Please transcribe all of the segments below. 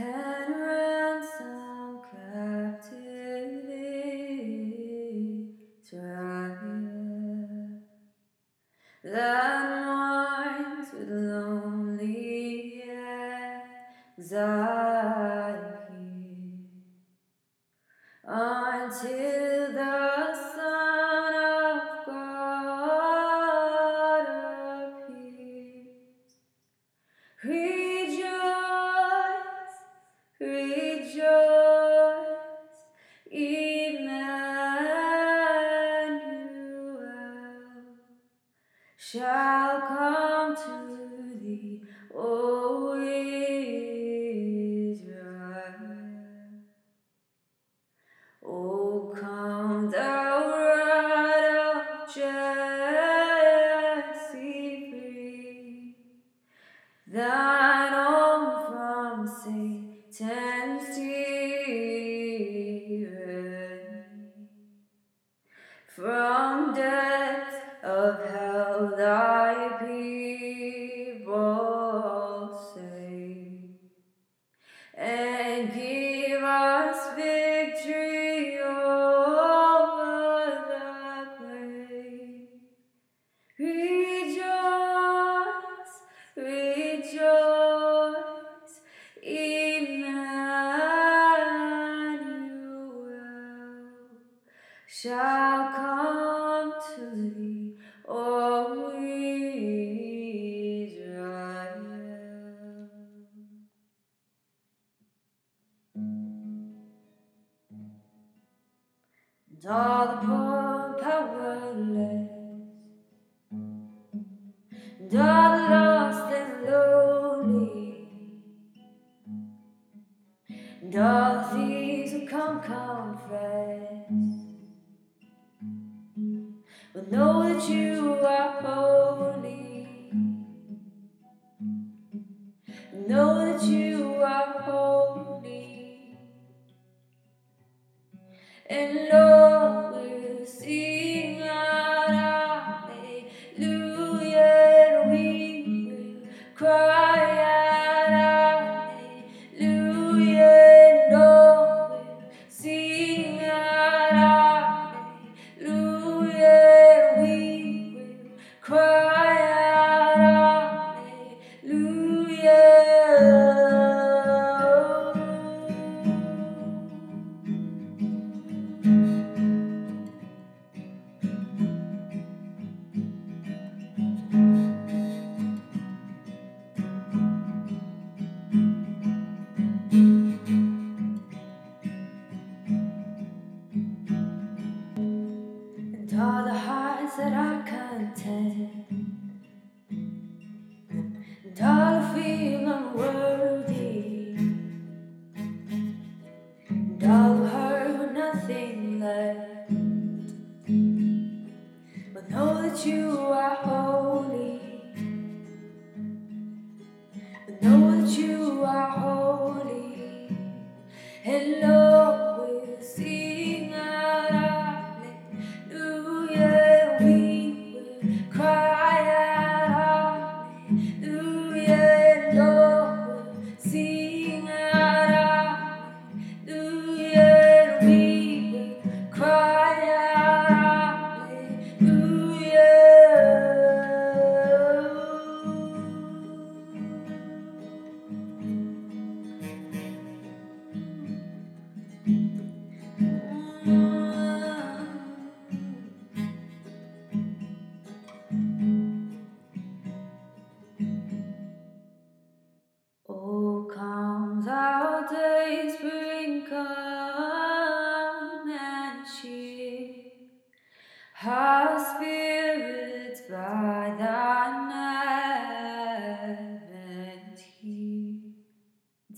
and shall come to thee, O Israel. O come thou root of Jesse free, thine home from Satan's tyranny. From depths of hell shall come to thee, O Israel. And all the poor powerless, and all the lost and lonely, and all the thieves who come confess, will know that you are holy, know that you are holy. And Lord we'll sing out hallelujah, we will cry hearts that are content, and who feel unworthy, and who hurt with nothing left, but know that you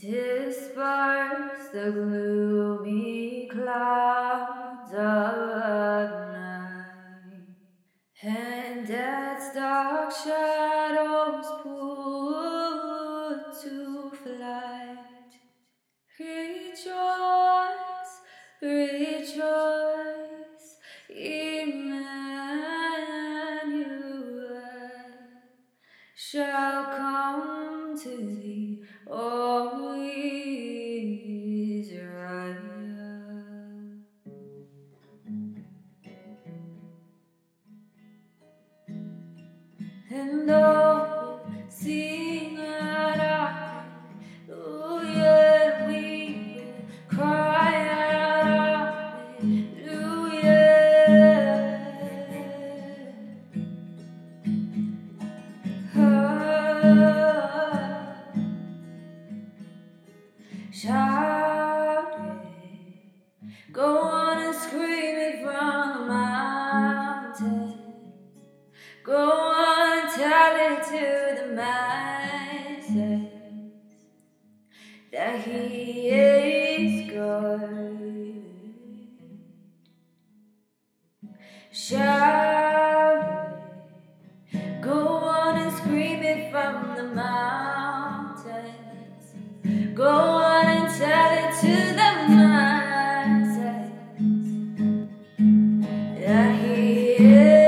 Disperse the gloomy clouds of night, and death's dark shadows put to flight. Rejoice, rejoice, Emmanuel shall come to thee, O Israel. And all see. Shout it. Go on and scream it from the mountains. Go on and tell it to the mountains. I hear.